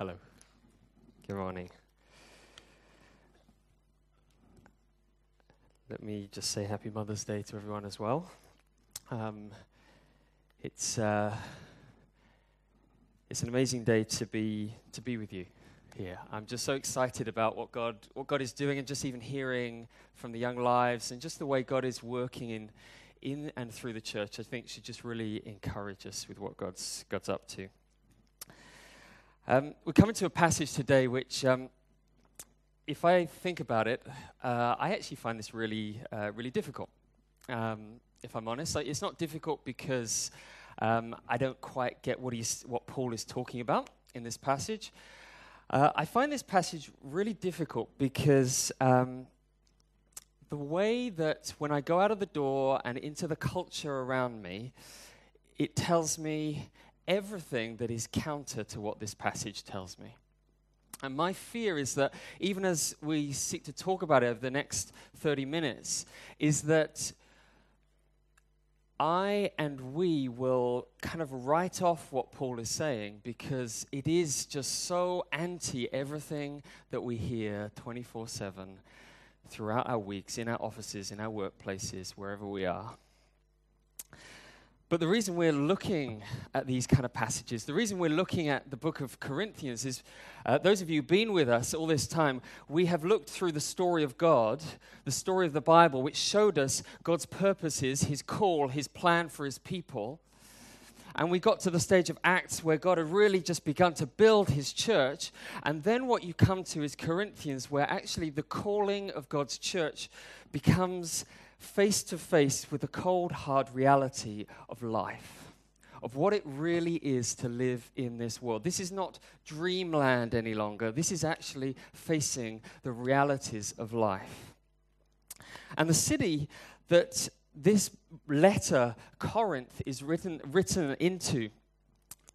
Hello. Good morning. Let me just say Happy Mother's Day to everyone as well. Um, it's uh, it's an amazing day to be to be with you here. I'm just so excited about what God what God is doing, and just even hearing from the young lives, and just the way God is working in in and through the church. I think should just really encourage us with what God's God's up to. Um, we're coming to a passage today which, um, if I think about it, uh, I actually find this really, uh, really difficult. Um, if I'm honest, like, it's not difficult because um, I don't quite get what he's, what Paul is talking about in this passage. Uh, I find this passage really difficult because um, the way that when I go out of the door and into the culture around me, it tells me everything that is counter to what this passage tells me. And my fear is that even as we seek to talk about it over the next 30 minutes, is that I and we will kind of write off what Paul is saying because it is just so anti everything that we hear 24 7 throughout our weeks, in our offices, in our workplaces, wherever we are. But the reason we're looking at these kind of passages, the reason we're looking at the book of Corinthians is uh, those of you who've been with us all this time, we have looked through the story of God, the story of the Bible, which showed us God's purposes, his call, his plan for his people. And we got to the stage of Acts where God had really just begun to build his church. And then what you come to is Corinthians, where actually the calling of God's church becomes face to face with the cold, hard reality of life, of what it really is to live in this world. This is not dreamland any longer. This is actually facing the realities of life. And the city that this letter, Corinth, is written, written into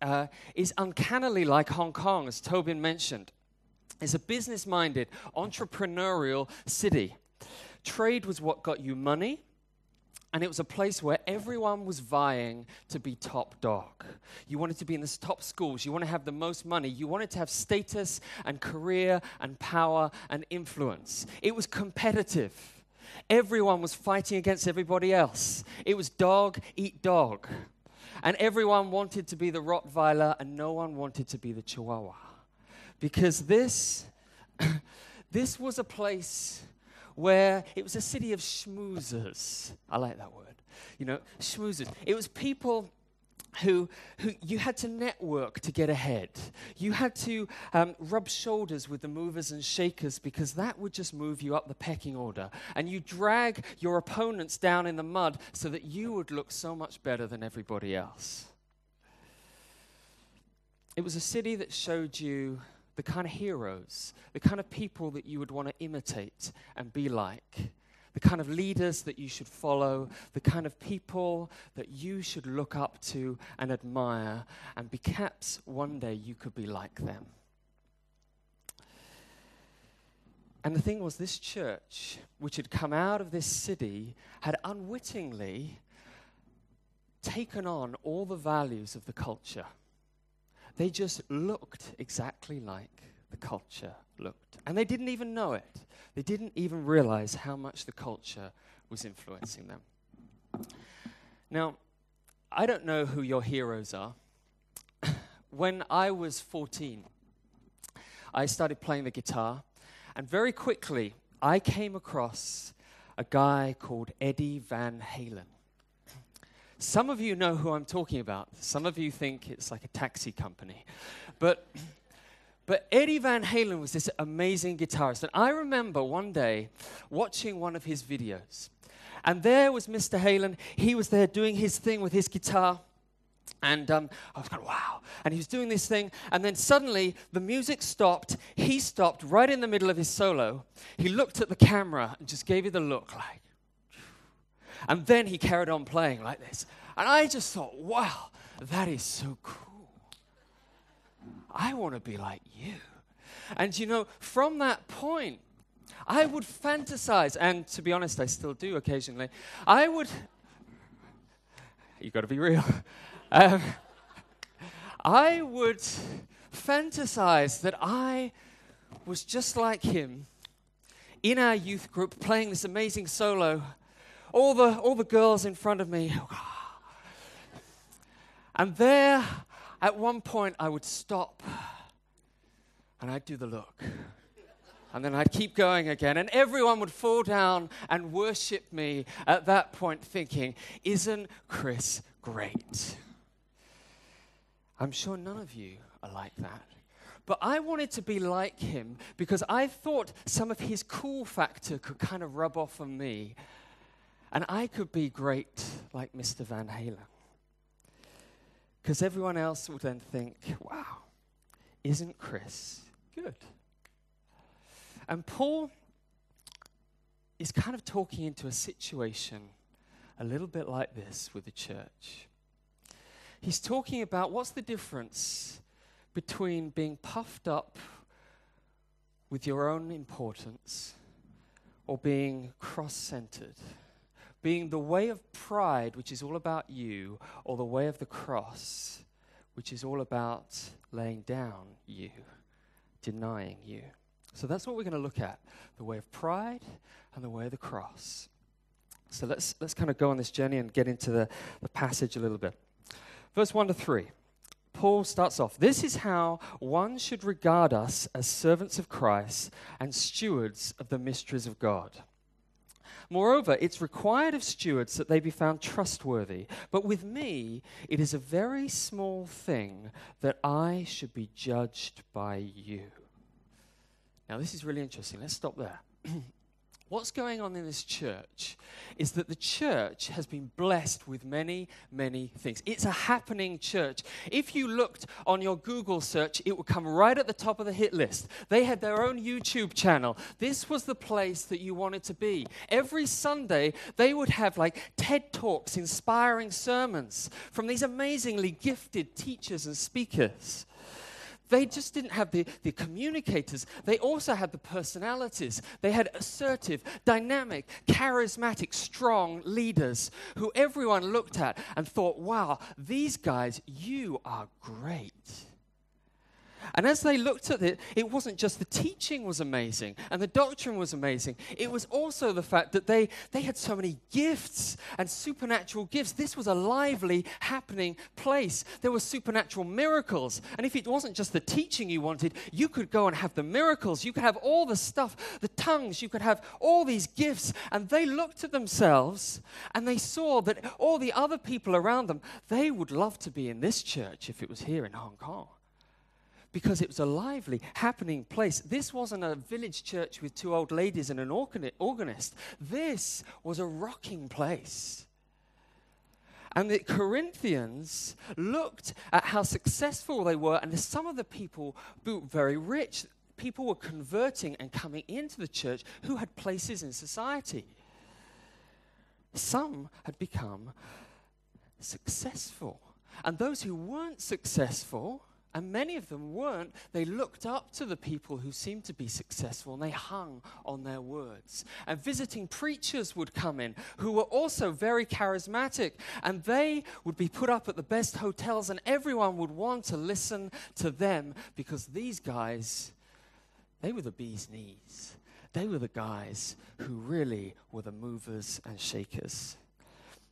uh, is uncannily like Hong Kong, as Tobin mentioned. It's a business minded, entrepreneurial city. Trade was what got you money, and it was a place where everyone was vying to be top dog. You wanted to be in the top schools, you want to have the most money, you wanted to have status and career and power and influence. It was competitive. Everyone was fighting against everybody else. It was dog eat dog. And everyone wanted to be the Rottweiler, and no one wanted to be the Chihuahua. Because this, this was a place where it was a city of schmoozers. I like that word. You know, schmoozers. It was people who, who you had to network to get ahead. You had to um, rub shoulders with the movers and shakers because that would just move you up the pecking order. And you drag your opponents down in the mud so that you would look so much better than everybody else. It was a city that showed you the kind of heroes, the kind of people that you would want to imitate and be like, the kind of leaders that you should follow, the kind of people that you should look up to and admire, and perhaps one day you could be like them. And the thing was, this church, which had come out of this city, had unwittingly taken on all the values of the culture. They just looked exactly like the culture looked. And they didn't even know it. They didn't even realize how much the culture was influencing them. Now, I don't know who your heroes are. when I was 14, I started playing the guitar, and very quickly I came across a guy called Eddie Van Halen. Some of you know who I'm talking about. Some of you think it's like a taxi company. But, but Eddie Van Halen was this amazing guitarist. And I remember one day watching one of his videos. And there was Mr. Halen. He was there doing his thing with his guitar. And um, I was going, wow. And he was doing this thing. And then suddenly the music stopped. He stopped right in the middle of his solo. He looked at the camera and just gave you the look like, and then he carried on playing like this. And I just thought, wow, that is so cool. I want to be like you. And you know, from that point, I would fantasize, and to be honest, I still do occasionally. I would, you've got to be real. Um, I would fantasize that I was just like him in our youth group playing this amazing solo. All the, all the girls in front of me. Oh, and there, at one point, I would stop and I'd do the look. And then I'd keep going again, and everyone would fall down and worship me at that point, thinking, Isn't Chris great? I'm sure none of you are like that. But I wanted to be like him because I thought some of his cool factor could kind of rub off on me. And I could be great like Mr. Van Halen. Because everyone else would then think, wow, isn't Chris good? And Paul is kind of talking into a situation a little bit like this with the church. He's talking about what's the difference between being puffed up with your own importance or being cross centered being the way of pride, which is all about you, or the way of the cross, which is all about laying down you, denying you. So that's what we're going to look at the way of pride and the way of the cross. So let's, let's kind of go on this journey and get into the, the passage a little bit. Verse 1 to 3. Paul starts off This is how one should regard us as servants of Christ and stewards of the mysteries of God. Moreover, it's required of stewards that they be found trustworthy. But with me, it is a very small thing that I should be judged by you. Now, this is really interesting. Let's stop there. What's going on in this church is that the church has been blessed with many, many things. It's a happening church. If you looked on your Google search, it would come right at the top of the hit list. They had their own YouTube channel. This was the place that you wanted to be. Every Sunday, they would have like TED Talks, inspiring sermons from these amazingly gifted teachers and speakers. They just didn't have the, the communicators, they also had the personalities. They had assertive, dynamic, charismatic, strong leaders who everyone looked at and thought, wow, these guys, you are great. And as they looked at it, it wasn't just the teaching was amazing and the doctrine was amazing. It was also the fact that they, they had so many gifts and supernatural gifts. This was a lively, happening place. There were supernatural miracles. And if it wasn't just the teaching you wanted, you could go and have the miracles. You could have all the stuff, the tongues. You could have all these gifts. And they looked at themselves and they saw that all the other people around them, they would love to be in this church if it was here in Hong Kong because it was a lively, happening place. This wasn't a village church with two old ladies and an organist. This was a rocking place. And the Corinthians looked at how successful they were, and some of the people were very rich. People were converting and coming into the church who had places in society. Some had become successful. And those who weren't successful, and many of them weren't. They looked up to the people who seemed to be successful and they hung on their words. And visiting preachers would come in who were also very charismatic and they would be put up at the best hotels and everyone would want to listen to them because these guys, they were the bee's knees. They were the guys who really were the movers and shakers.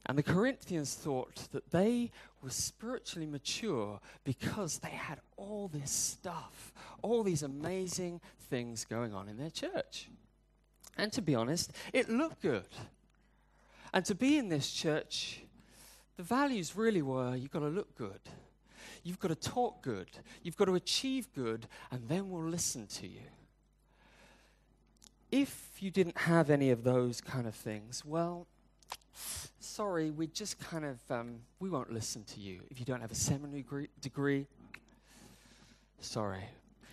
And the Corinthians thought that they were spiritually mature because they had all this stuff, all these amazing things going on in their church. And to be honest, it looked good. And to be in this church, the values really were you've got to look good, you've got to talk good, you've got to achieve good, and then we'll listen to you. If you didn't have any of those kind of things, well, sorry, we just kind of, um, we won't listen to you. If you don't have a seminary degree, sorry.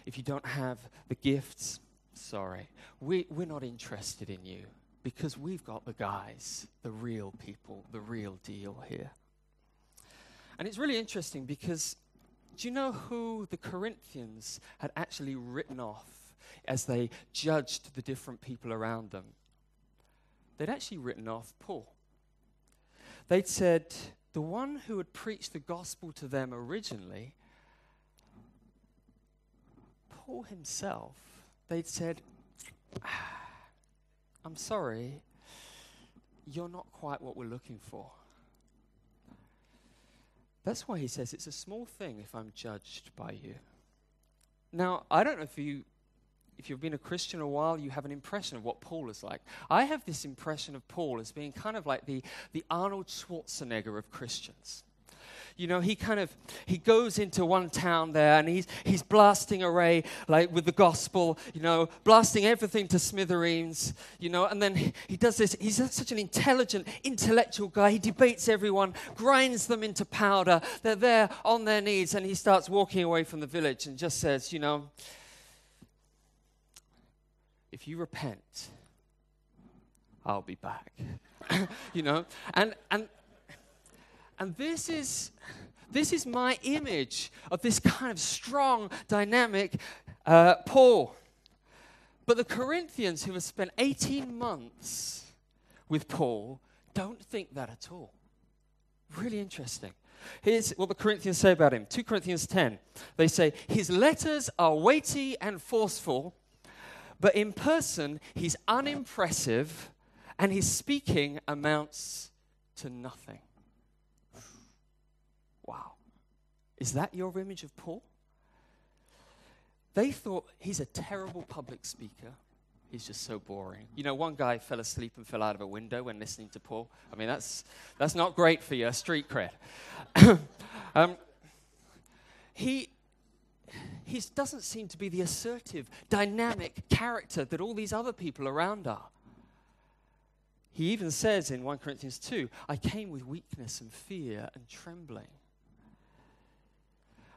If you don't have the gifts, sorry. We, we're not interested in you because we've got the guys, the real people, the real deal here. And it's really interesting because do you know who the Corinthians had actually written off as they judged the different people around them? They'd actually written off Paul. They'd said, the one who had preached the gospel to them originally, Paul himself, they'd said, ah, I'm sorry, you're not quite what we're looking for. That's why he says it's a small thing if I'm judged by you. Now, I don't know if you if you've been a Christian a while, you have an impression of what Paul is like. I have this impression of Paul as being kind of like the, the Arnold Schwarzenegger of Christians you know, he kind of he goes into one town there and he's he's blasting away like with the gospel, you know, blasting everything to smithereens, you know, and then he, does this. He's such an intelligent, intellectual guy. He debates everyone, grinds them into powder. They're there on their knees, and he starts walking away from the village and just says, you know, if you repent, I'll be back. you know, and and and this is, this is my image of this kind of strong, dynamic uh, Paul. But the Corinthians who have spent 18 months with Paul don't think that at all. Really interesting. Here's what the Corinthians say about him 2 Corinthians 10. They say, His letters are weighty and forceful, but in person he's unimpressive and his speaking amounts to nothing. Wow. Is that your image of Paul? They thought he's a terrible public speaker. He's just so boring. You know, one guy fell asleep and fell out of a window when listening to Paul. I mean, that's, that's not great for your street cred. um, he, he doesn't seem to be the assertive, dynamic character that all these other people around are. He even says in 1 Corinthians 2 I came with weakness and fear and trembling.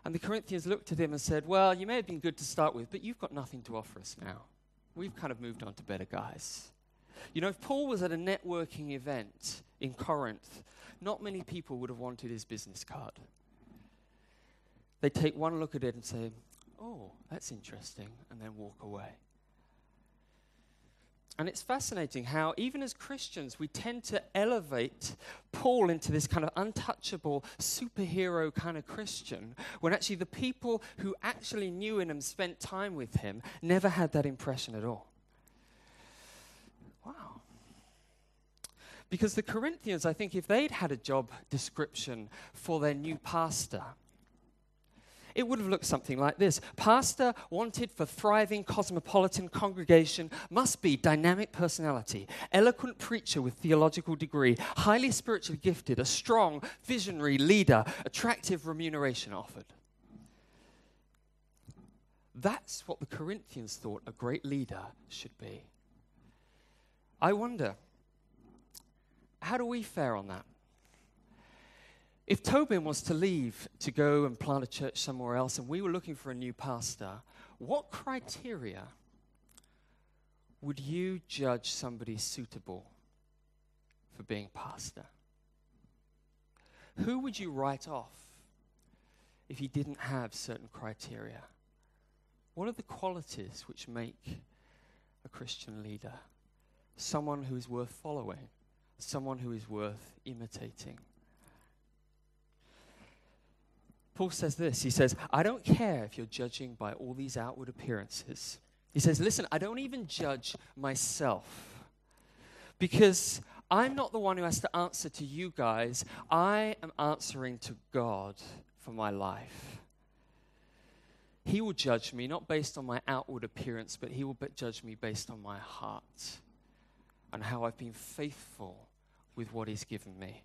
And the Corinthians looked at him and said, Well, you may have been good to start with, but you've got nothing to offer us now. We've kind of moved on to better guys. You know, if Paul was at a networking event in Corinth, not many people would have wanted his business card. They'd take one look at it and say, Oh, that's interesting, and then walk away. And it's fascinating how, even as Christians, we tend to elevate Paul into this kind of untouchable superhero kind of Christian, when actually the people who actually knew him and spent time with him never had that impression at all. Wow. Because the Corinthians, I think, if they'd had a job description for their new pastor, it would have looked something like this Pastor wanted for thriving cosmopolitan congregation must be dynamic personality, eloquent preacher with theological degree, highly spiritually gifted, a strong, visionary leader, attractive remuneration offered. That's what the Corinthians thought a great leader should be. I wonder, how do we fare on that? If Tobin was to leave to go and plant a church somewhere else and we were looking for a new pastor, what criteria would you judge somebody suitable for being pastor? Who would you write off if he didn't have certain criteria? What are the qualities which make a Christian leader? Someone who is worth following, someone who is worth imitating. Paul says this He says, I don't care if you're judging by all these outward appearances. He says, Listen, I don't even judge myself because I'm not the one who has to answer to you guys. I am answering to God for my life. He will judge me not based on my outward appearance, but He will judge me based on my heart and how I've been faithful with what He's given me.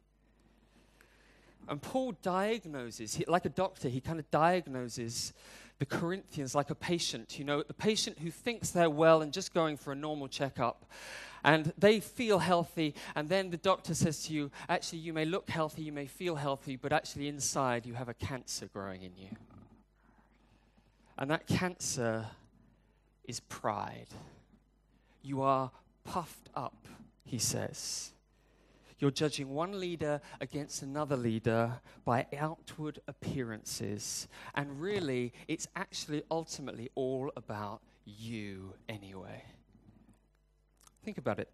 And Paul diagnoses, he, like a doctor, he kind of diagnoses the Corinthians like a patient, you know, the patient who thinks they're well and just going for a normal checkup. And they feel healthy, and then the doctor says to you, actually, you may look healthy, you may feel healthy, but actually, inside, you have a cancer growing in you. And that cancer is pride. You are puffed up, he says. You're judging one leader against another leader by outward appearances. And really, it's actually ultimately all about you anyway. Think about it.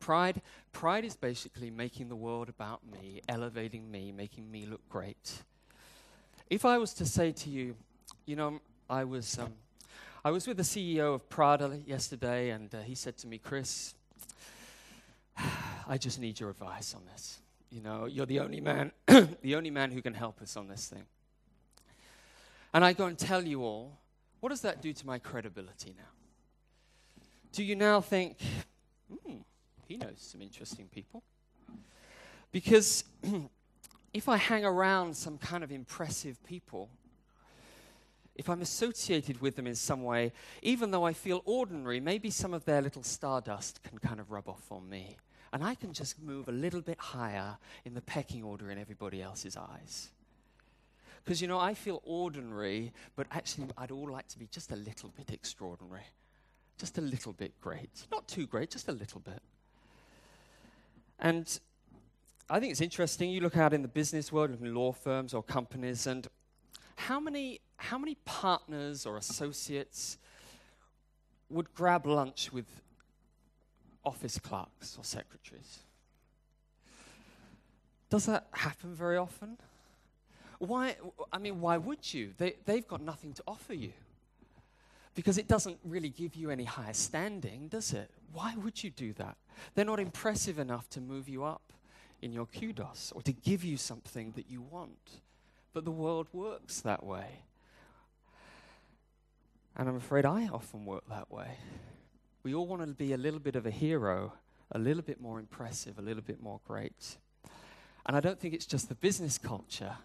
Pride, pride is basically making the world about me, elevating me, making me look great. If I was to say to you, you know, I was, um, I was with the CEO of Prada yesterday, and uh, he said to me, Chris, I just need your advice on this. You know, you're the only man, the only man who can help us on this thing. And I go and tell you all, what does that do to my credibility now? Do you now think, hmm, he knows some interesting people? Because if I hang around some kind of impressive people, if I'm associated with them in some way, even though I feel ordinary, maybe some of their little stardust can kind of rub off on me. And I can just move a little bit higher in the pecking order in everybody else's eyes. Because, you know, I feel ordinary, but actually, I'd all like to be just a little bit extraordinary, just a little bit great. Not too great, just a little bit. And I think it's interesting. You look out in the business world, in law firms or companies, and how many, how many partners or associates would grab lunch with office clerks or secretaries? Does that happen very often? Why, I mean, why would you? They, they've got nothing to offer you. Because it doesn't really give you any higher standing, does it? Why would you do that? They're not impressive enough to move you up in your kudos or to give you something that you want. But the world works that way. And I'm afraid I often work that way. We all want to be a little bit of a hero, a little bit more impressive, a little bit more great. And I don't think it's just the business culture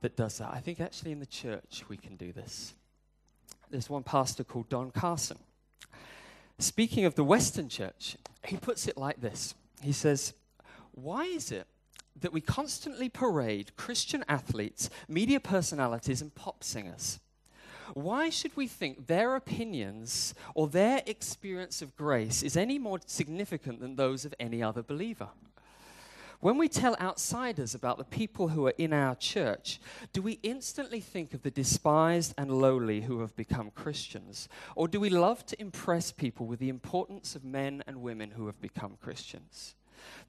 that does that. I think actually in the church we can do this. There's one pastor called Don Carson. Speaking of the Western church, he puts it like this He says, Why is it that we constantly parade Christian athletes, media personalities, and pop singers? Why should we think their opinions or their experience of grace is any more significant than those of any other believer? When we tell outsiders about the people who are in our church, do we instantly think of the despised and lowly who have become Christians? Or do we love to impress people with the importance of men and women who have become Christians?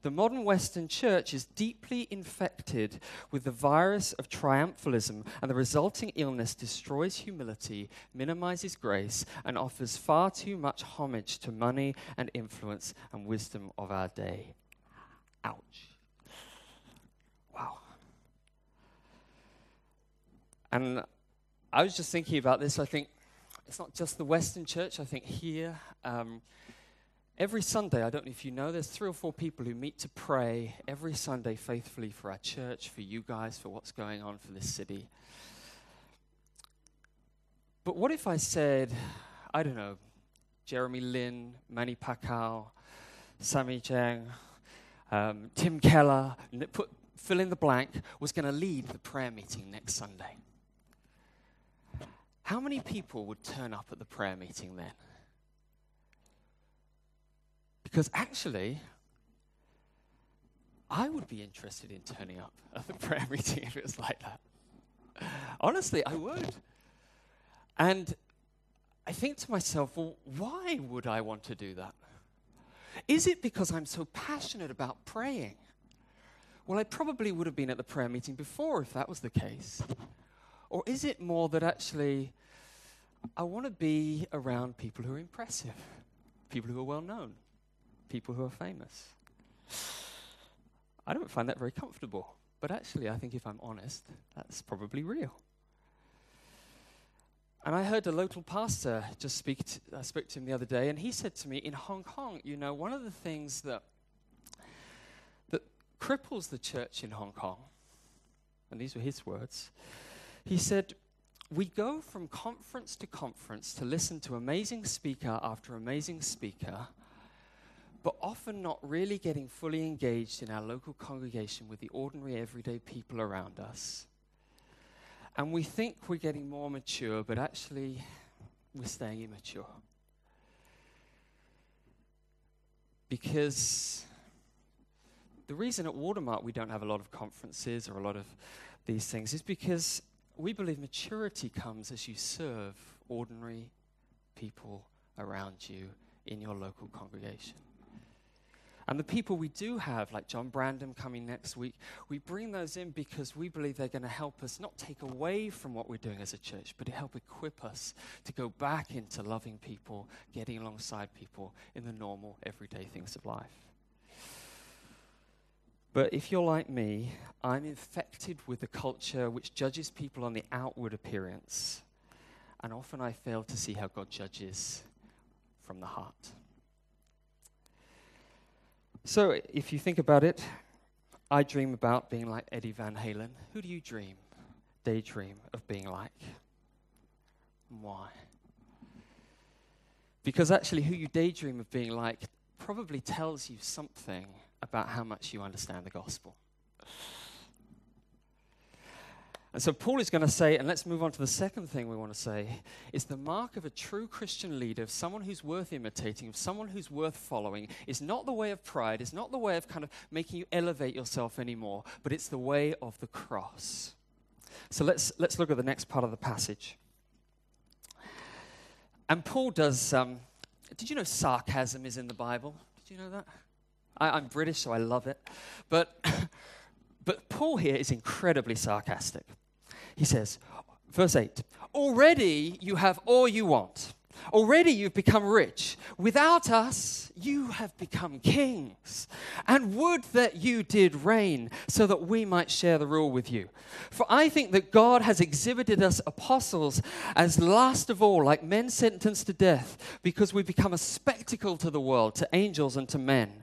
The modern Western church is deeply infected with the virus of triumphalism, and the resulting illness destroys humility, minimizes grace, and offers far too much homage to money and influence and wisdom of our day. Ouch. Wow. And I was just thinking about this. I think it's not just the Western church, I think here. Um, every Sunday, I don't know if you know, there's three or four people who meet to pray every Sunday faithfully for our church, for you guys, for what's going on for this city. But what if I said, I don't know, Jeremy Lin, Manny Pacquiao, Sammi Cheng, um, Tim Keller, put fill in the blank, was going to lead the prayer meeting next Sunday. How many people would turn up at the prayer meeting then? Because actually, I would be interested in turning up at the prayer meeting if it was like that. Honestly, I would. And I think to myself, well, why would I want to do that? Is it because I'm so passionate about praying? Well, I probably would have been at the prayer meeting before if that was the case. Or is it more that actually I want to be around people who are impressive, people who are well known, people who are famous? I don't find that very comfortable. But actually, I think if I'm honest, that's probably real. And I heard a local pastor just speak. To, I spoke to him the other day, and he said to me, in Hong Kong, you know, one of the things that cripples the church in Hong Kong, and these were his words, he said, We go from conference to conference to listen to amazing speaker after amazing speaker, but often not really getting fully engaged in our local congregation with the ordinary, everyday people around us. And we think we're getting more mature, but actually, we're staying immature. Because the reason at Watermark we don't have a lot of conferences or a lot of these things is because we believe maturity comes as you serve ordinary people around you in your local congregation. And the people we do have, like John Brandon coming next week, we bring those in because we believe they're going to help us not take away from what we're doing as a church, but to help equip us to go back into loving people, getting alongside people in the normal, everyday things of life. But if you're like me, I'm infected with a culture which judges people on the outward appearance, and often I fail to see how God judges from the heart. So, if you think about it, I dream about being like Eddie Van Halen. Who do you dream, daydream of being like? And why? Because actually, who you daydream of being like probably tells you something about how much you understand the gospel. And so Paul is going to say, and let's move on to the second thing we want to say, is the mark of a true Christian leader, of someone who's worth imitating, of someone who's worth following, is not the way of pride, is not the way of kind of making you elevate yourself anymore, but it's the way of the cross. So let's, let's look at the next part of the passage. And Paul does, um, did you know sarcasm is in the Bible? Did you know that? I, I'm British, so I love it. But, but Paul here is incredibly sarcastic. He says, verse 8, already you have all you want. Already you've become rich. Without us, you have become kings. And would that you did reign so that we might share the rule with you. For I think that God has exhibited us apostles as last of all, like men sentenced to death, because we become a spectacle to the world, to angels and to men.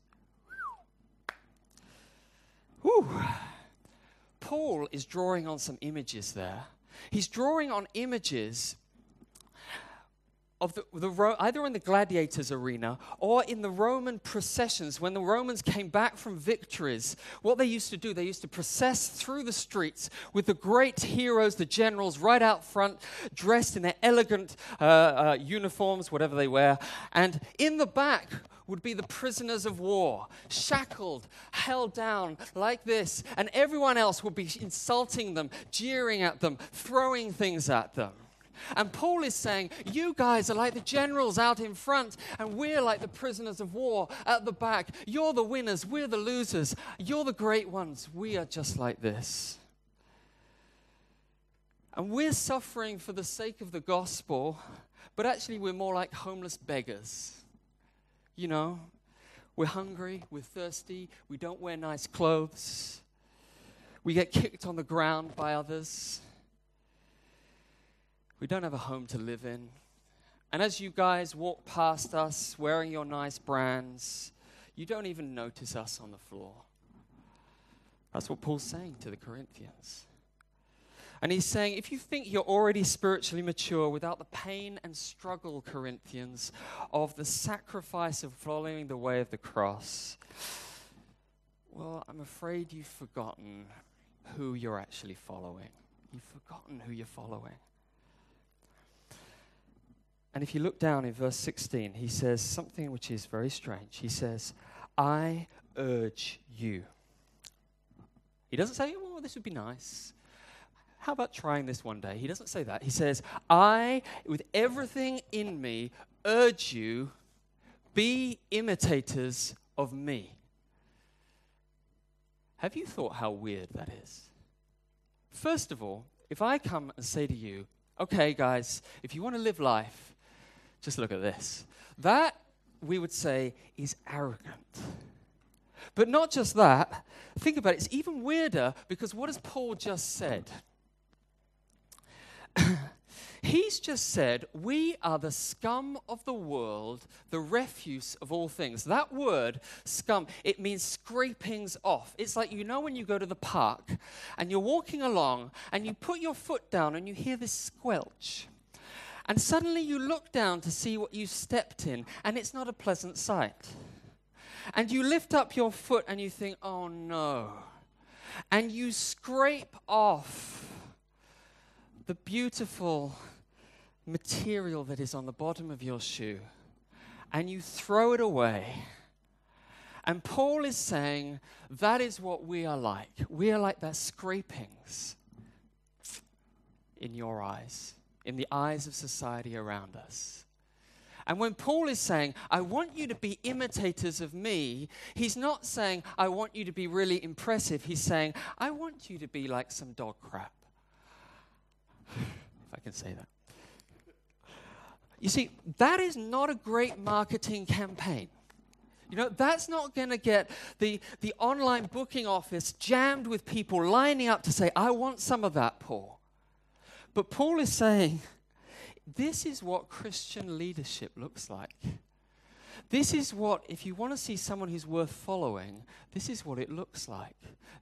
Whew. Paul is drawing on some images there. He's drawing on images of the, the, either in the gladiators arena or in the Roman processions, when the Romans came back from victories, what they used to do, they used to process through the streets with the great heroes, the generals, right out front, dressed in their elegant uh, uh, uniforms, whatever they wear. And in the back would be the prisoners of war, shackled, held down like this. And everyone else would be insulting them, jeering at them, throwing things at them. And Paul is saying, You guys are like the generals out in front, and we're like the prisoners of war at the back. You're the winners, we're the losers. You're the great ones. We are just like this. And we're suffering for the sake of the gospel, but actually, we're more like homeless beggars. You know, we're hungry, we're thirsty, we don't wear nice clothes, we get kicked on the ground by others. We don't have a home to live in. And as you guys walk past us wearing your nice brands, you don't even notice us on the floor. That's what Paul's saying to the Corinthians. And he's saying, if you think you're already spiritually mature without the pain and struggle, Corinthians, of the sacrifice of following the way of the cross, well, I'm afraid you've forgotten who you're actually following. You've forgotten who you're following. And if you look down in verse 16, he says something which is very strange. He says, I urge you. He doesn't say, oh, this would be nice. How about trying this one day? He doesn't say that. He says, I, with everything in me, urge you, be imitators of me. Have you thought how weird that is? First of all, if I come and say to you, okay, guys, if you want to live life, just look at this. That, we would say, is arrogant. But not just that. Think about it. It's even weirder because what has Paul just said? He's just said, We are the scum of the world, the refuse of all things. That word, scum, it means scrapings off. It's like you know when you go to the park and you're walking along and you put your foot down and you hear this squelch. And suddenly you look down to see what you stepped in, and it's not a pleasant sight. and you lift up your foot and you think, oh no. And you scrape off the beautiful material that is on the bottom of your shoe and you throw it away. And Paul is saying that is what we are like. We are like that scrapings in your eyes, in the eyes of society around us. And when Paul is saying, I want you to be imitators of me, he's not saying, I want you to be really impressive. He's saying, I want you to be like some dog crap. if I can say that. You see, that is not a great marketing campaign. You know, that's not going to get the, the online booking office jammed with people lining up to say, I want some of that, Paul. But Paul is saying, this is what Christian leadership looks like. This is what, if you want to see someone who's worth following, this is what it looks like.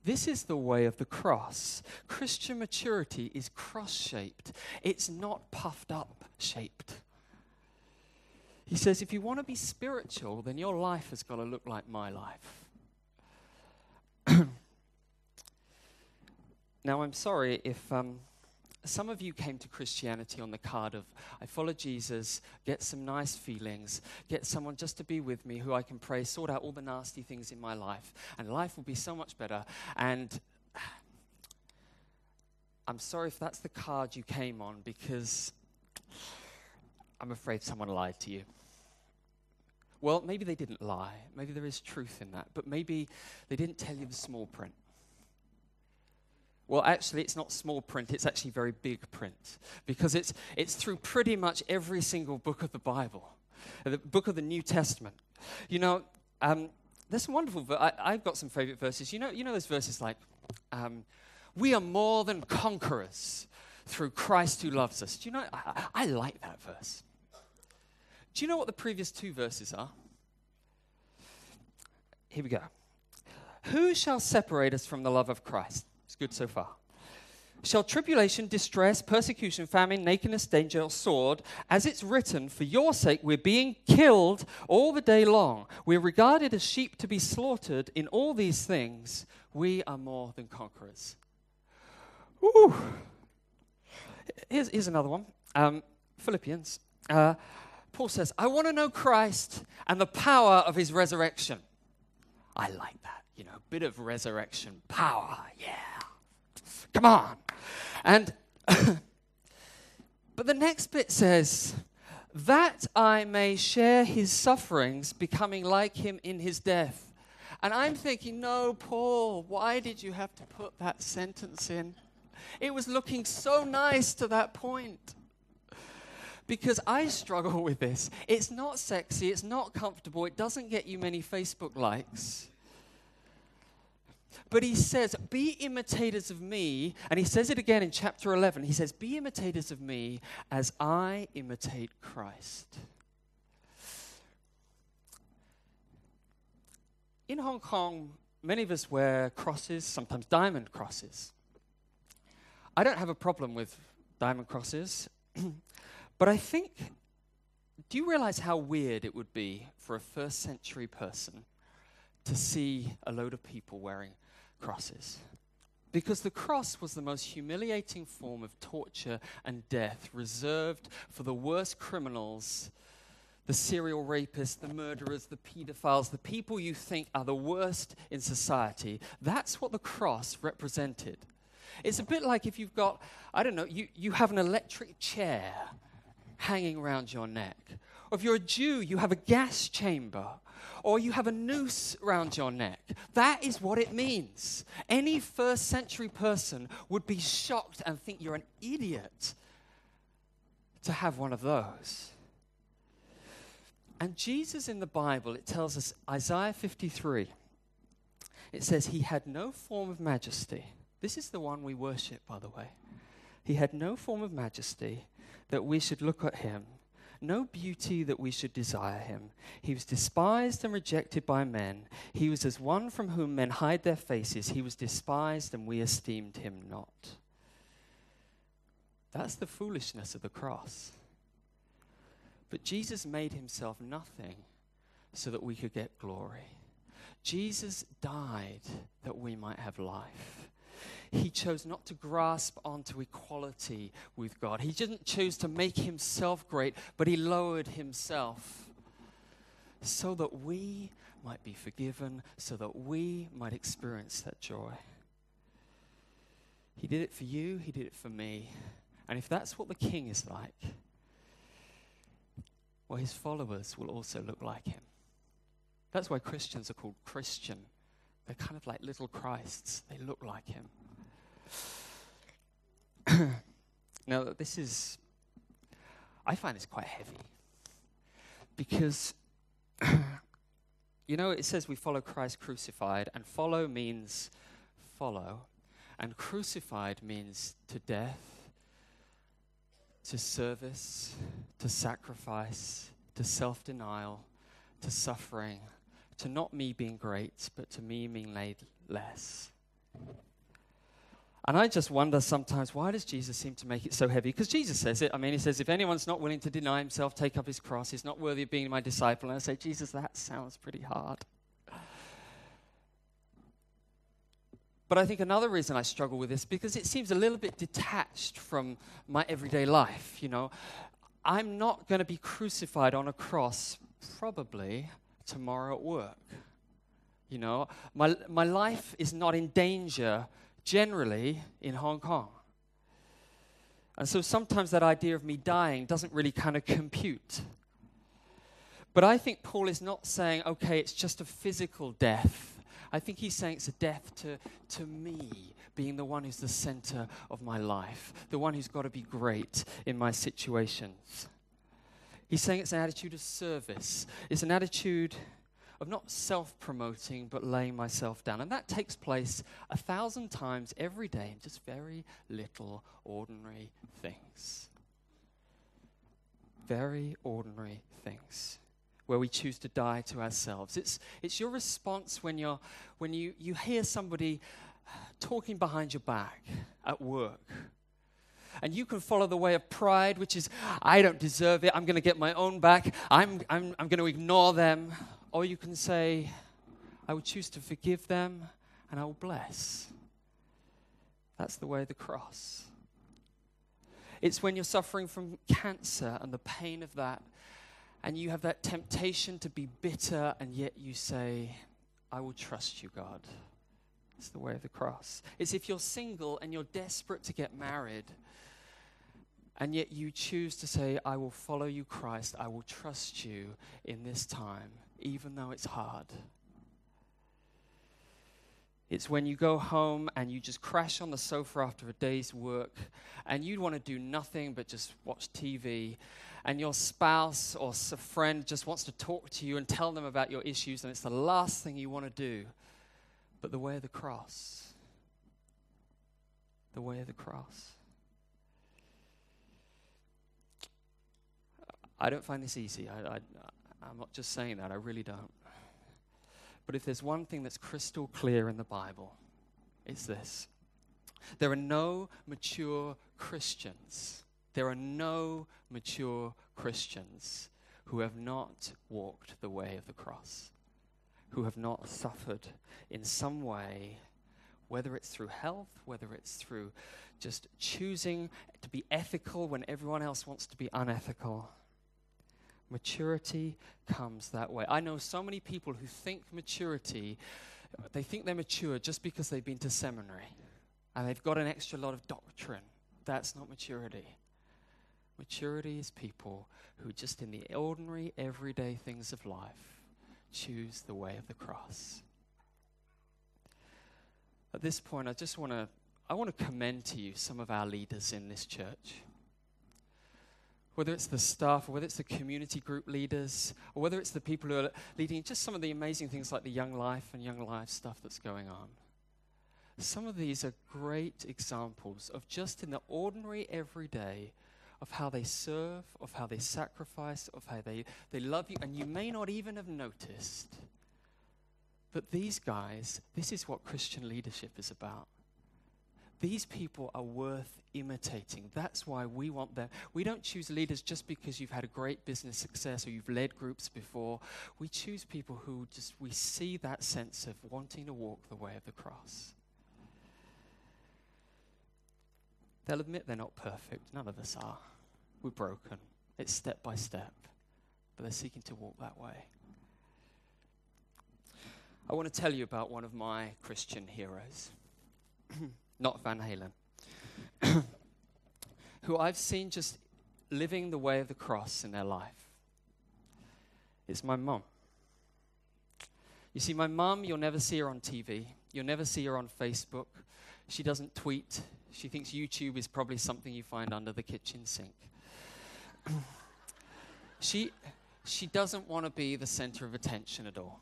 This is the way of the cross. Christian maturity is cross shaped, it's not puffed up shaped. He says, if you want to be spiritual, then your life has got to look like my life. now, I'm sorry if um, some of you came to Christianity on the card of, I follow Jesus, get some nice feelings, get someone just to be with me who I can pray, sort out all the nasty things in my life, and life will be so much better. And I'm sorry if that's the card you came on because I'm afraid someone lied to you. Well, maybe they didn't lie. Maybe there is truth in that. But maybe they didn't tell you the small print. Well, actually, it's not small print, it's actually very big print because it's, it's through pretty much every single book of the Bible, the book of the New Testament. You know, um, there's some wonderful, I, I've got some favorite verses. You know, you know those verses like, um, we are more than conquerors through Christ who loves us. Do you know, I, I like that verse. Do you know what the previous two verses are? Here we go. Who shall separate us from the love of Christ? Good so far. Shall tribulation, distress, persecution, famine, nakedness, danger, or sword, as it's written, for your sake we're being killed all the day long. We're regarded as sheep to be slaughtered. In all these things, we are more than conquerors. Ooh. Here's, here's another one um, Philippians. Uh, Paul says, I want to know Christ and the power of his resurrection. I like that, you know, a bit of resurrection power, yeah. Come on. And, but the next bit says, that I may share his sufferings, becoming like him in his death. And I'm thinking, no, Paul, why did you have to put that sentence in? It was looking so nice to that point because I struggle with this. It's not sexy, it's not comfortable, it doesn't get you many Facebook likes. But he says, Be imitators of me. And he says it again in chapter 11. He says, Be imitators of me as I imitate Christ. In Hong Kong, many of us wear crosses, sometimes diamond crosses. I don't have a problem with diamond crosses. But I think, do you realize how weird it would be for a first century person to see a load of people wearing crosses? Because the cross was the most humiliating form of torture and death reserved for the worst criminals, the serial rapists, the murderers, the pedophiles, the people you think are the worst in society. That's what the cross represented. It's a bit like if you've got, I don't know, you, you have an electric chair hanging around your neck. Or if you're a Jew, you have a gas chamber or you have a noose around your neck. That is what it means. Any first century person would be shocked and think you're an idiot to have one of those. And Jesus in the Bible, it tells us, Isaiah 53, it says, He had no form of majesty. This is the one we worship, by the way. He had no form of majesty that we should look at him, no beauty that we should desire him. He was despised and rejected by men. He was as one from whom men hide their faces. He was despised and we esteemed him not. That's the foolishness of the cross. But Jesus made himself nothing so that we could get glory. Jesus died that we might have life. He chose not to grasp onto equality with God. He didn't choose to make himself great, but he lowered himself so that we might be forgiven, so that we might experience that joy. He did it for you, He did it for me. And if that's what the King is like, well, His followers will also look like Him. That's why Christians are called Christian. They're kind of like little Christs, they look like Him. now, this is, I find this quite heavy because you know, it says we follow Christ crucified, and follow means follow, and crucified means to death, to service, to sacrifice, to self denial, to suffering, to not me being great, but to me being laid less. And I just wonder sometimes why does Jesus seem to make it so heavy? Because Jesus says it. I mean, he says, if anyone's not willing to deny himself, take up his cross, he's not worthy of being my disciple. And I say, Jesus, that sounds pretty hard. But I think another reason I struggle with this because it seems a little bit detached from my everyday life. You know, I'm not going to be crucified on a cross probably tomorrow at work. You know, my, my life is not in danger generally in Hong Kong. And so sometimes that idea of me dying doesn't really kind of compute. But I think Paul is not saying, okay, it's just a physical death. I think he's saying it's a death to, to me, being the one who's the center of my life, the one who's got to be great in my situations. He's saying it's an attitude of service, it's an attitude of not self promoting, but laying myself down. And that takes place a thousand times every day in just very little ordinary things. Very ordinary things where we choose to die to ourselves. It's, it's your response when, you're, when you, you hear somebody talking behind your back at work. And you can follow the way of pride, which is, I don't deserve it. I'm going to get my own back. I'm, I'm, I'm going to ignore them. Or you can say, I will choose to forgive them and I will bless. That's the way of the cross. It's when you're suffering from cancer and the pain of that, and you have that temptation to be bitter, and yet you say, I will trust you, God. It's the way of the cross. It's if you're single and you're desperate to get married, and yet you choose to say, I will follow you, Christ. I will trust you in this time even though it's hard. It's when you go home and you just crash on the sofa after a day's work and you want to do nothing but just watch TV, and your spouse or a friend just wants to talk to you and tell them about your issues, and it's the last thing you want to do. But the way of the cross, the way of the cross. I don't find this easy. I, I, I'm not just saying that, I really don't. But if there's one thing that's crystal clear in the Bible, it's this there are no mature Christians. There are no mature Christians who have not walked the way of the cross, who have not suffered in some way, whether it's through health, whether it's through just choosing to be ethical when everyone else wants to be unethical Maturity comes that way. I know so many people who think maturity, they think they're mature just because they've been to seminary and they've got an extra lot of doctrine. That's not maturity. Maturity is people who, just in the ordinary, everyday things of life, choose the way of the cross. At this point, I just want to I want to commend to you some of our leaders in this church whether it's the staff or whether it's the community group leaders or whether it's the people who are leading just some of the amazing things like the Young Life and Young Life stuff that's going on. Some of these are great examples of just in the ordinary everyday of how they serve, of how they sacrifice, of how they, they love you, and you may not even have noticed. But these guys, this is what Christian leadership is about. These people are worth imitating. That's why we want them. We don't choose leaders just because you've had a great business success or you've led groups before. We choose people who just, we see that sense of wanting to walk the way of the cross. They'll admit they're not perfect. None of us are. We're broken. It's step by step. But they're seeking to walk that way. I want to tell you about one of my Christian heroes, not Van Halen, who I've seen just living the way of the cross in their life. It's my mum. You see, my mum, you'll never see her on TV, you'll never see her on Facebook. She doesn't tweet, she thinks YouTube is probably something you find under the kitchen sink. she, she doesn't want to be the center of attention at all.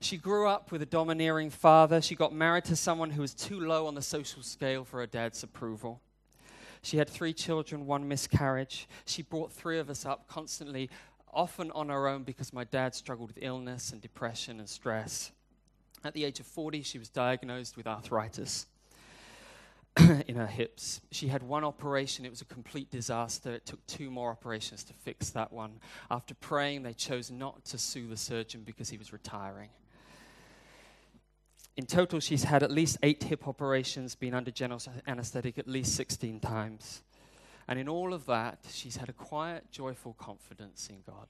She grew up with a domineering father. She got married to someone who was too low on the social scale for her dad's approval. She had three children, one miscarriage. She brought three of us up constantly, often on her own because my dad struggled with illness and depression and stress. At the age of 40, she was diagnosed with arthritis. in her hips. She had one operation, it was a complete disaster. It took two more operations to fix that one. After praying, they chose not to sue the surgeon because he was retiring. In total, she's had at least eight hip operations, been under general anesthetic at least 16 times. And in all of that, she's had a quiet, joyful confidence in God.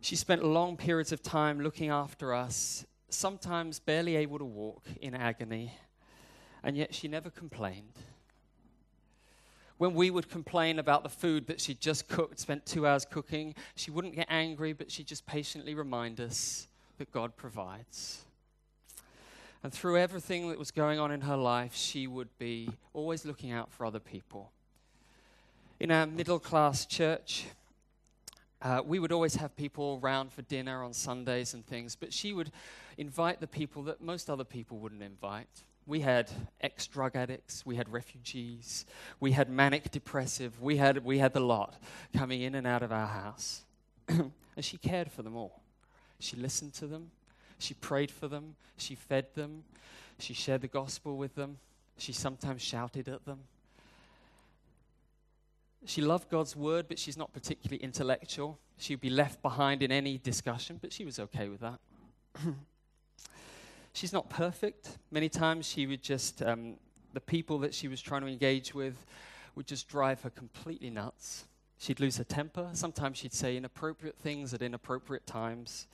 She spent long periods of time looking after us, sometimes barely able to walk in agony and yet she never complained. When we would complain about the food that she'd just cooked, spent two hours cooking, she wouldn't get angry, but she'd just patiently remind us that God provides. And through everything that was going on in her life, she would be always looking out for other people. In our middle class church, uh, we would always have people around for dinner on Sundays and things, but she would invite the people that most other people wouldn't invite. We had ex drug addicts, we had refugees, we had manic depressive, we had, we had the lot coming in and out of our house. and she cared for them all. She listened to them, she prayed for them, she fed them, she shared the gospel with them, she sometimes shouted at them. She loved God's word, but she's not particularly intellectual. She'd be left behind in any discussion, but she was okay with that. she's not perfect. Many times she would just, um, the people that she was trying to engage with would just drive her completely nuts. She'd lose her temper. Sometimes she'd say inappropriate things at inappropriate times.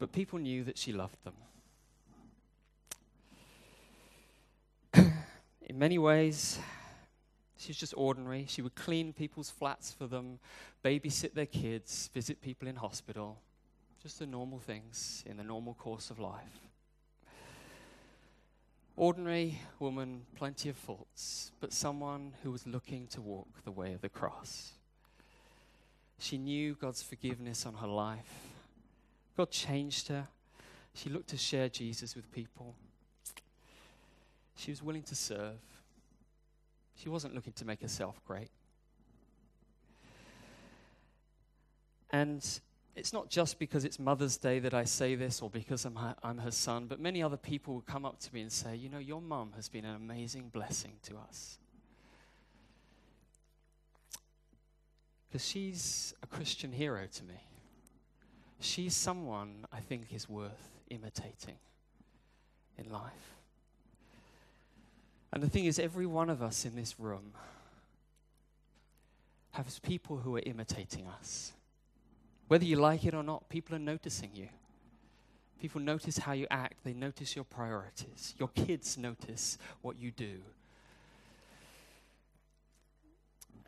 But people knew that she loved them. In many ways, she was just ordinary. She would clean people's flats for them, babysit their kids, visit people in hospital. Just the normal things in the normal course of life. Ordinary woman, plenty of faults, but someone who was looking to walk the way of the cross. She knew God's forgiveness on her life. God changed her. She looked to share Jesus with people. She was willing to serve. She wasn't looking to make herself great. And it's not just because it's Mother's Day that I say this or because I'm her, I'm her son, but many other people will come up to me and say, You know, your mum has been an amazing blessing to us. Because she's a Christian hero to me. She's someone I think is worth imitating in life. And the thing is, every one of us in this room has people who are imitating us. Whether you like it or not, people are noticing you. People notice how you act, they notice your priorities. Your kids notice what you do.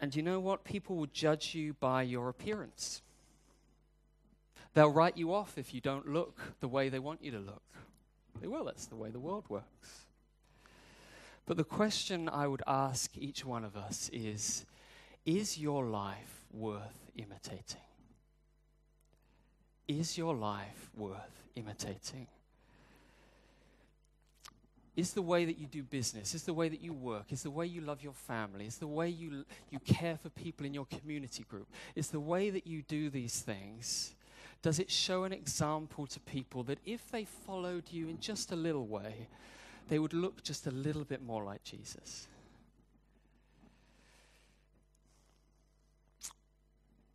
And you know what? People will judge you by your appearance. They'll write you off if you don't look the way they want you to look. They will, that's the way the world works. But the question I would ask each one of us is Is your life worth imitating? Is your life worth imitating? Is the way that you do business, is the way that you work, is the way you love your family, is the way you, you care for people in your community group, is the way that you do these things, does it show an example to people that if they followed you in just a little way, they would look just a little bit more like Jesus.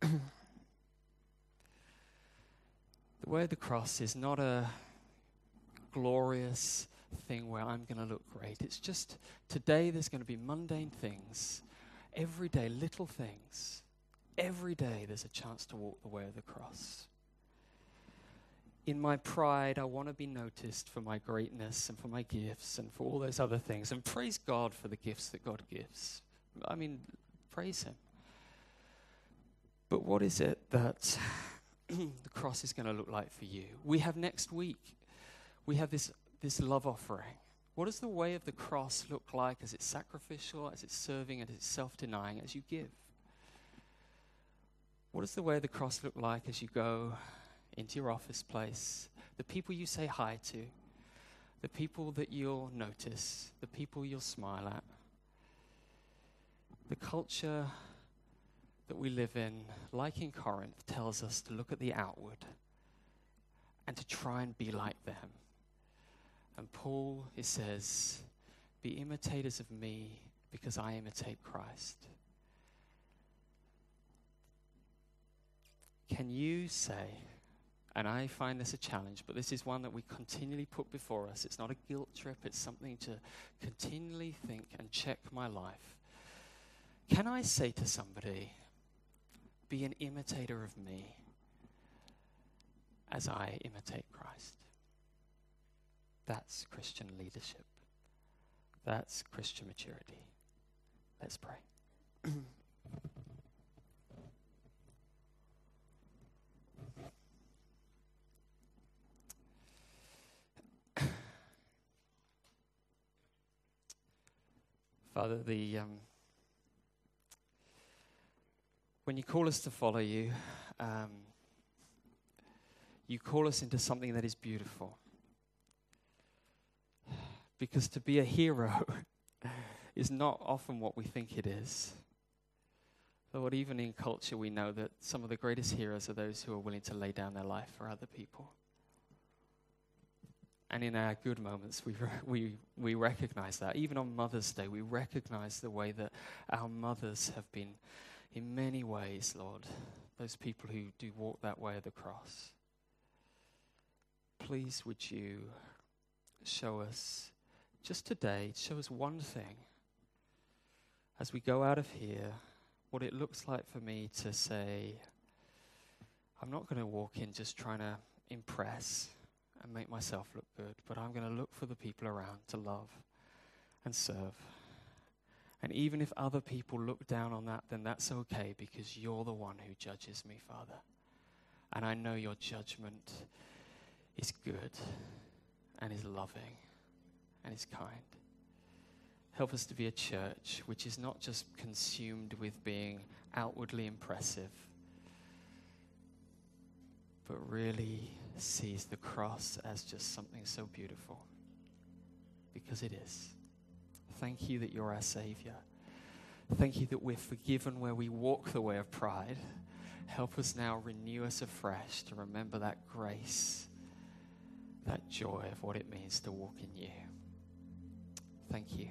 the way of the cross is not a glorious thing where I'm going to look great. It's just today there's going to be mundane things, every day, little things. Every day there's a chance to walk the way of the cross. In my pride, I want to be noticed for my greatness and for my gifts and for all those other things. And praise God for the gifts that God gives. I mean, praise Him. But what is it that the cross is going to look like for you? We have next week, we have this this love offering? What does the way of the cross look like as it's sacrificial, as it's serving, as it's self denying, as you give? What does the way of the cross look like as you go into your office place? The people you say hi to, the people that you'll notice, the people you'll smile at. The culture that we live in, like in Corinth, tells us to look at the outward and to try and be like them. And Paul, he says, be imitators of me because I imitate Christ. Can you say, and I find this a challenge, but this is one that we continually put before us. It's not a guilt trip, it's something to continually think and check my life. Can I say to somebody, be an imitator of me as I imitate Christ? That's Christian leadership. That's Christian maturity. Let's pray. Father, the um, when you call us to follow you, um, you call us into something that is beautiful. Because to be a hero is not often what we think it is. Lord, even in culture, we know that some of the greatest heroes are those who are willing to lay down their life for other people. And in our good moments, we, we, we recognize that. Even on Mother's Day, we recognize the way that our mothers have been, in many ways, Lord, those people who do walk that way of the cross. Please, would you show us just today, show us one thing as we go out of here, what it looks like for me to say, I'm not going to walk in just trying to impress and make myself look good, but I'm going to look for the people around to love and serve. And even if other people look down on that, then that's okay because you're the one who judges me, Father. And I know your judgment is good and is loving and is kind. Help us to be a church which is not just consumed with being outwardly impressive, but really sees the cross as just something so beautiful. Because it is. Thank you that you're our Savior. Thank you that we're forgiven where we walk the way of pride. Help us now, renew us afresh to remember that grace, that joy of what it means to walk in you. Thank you.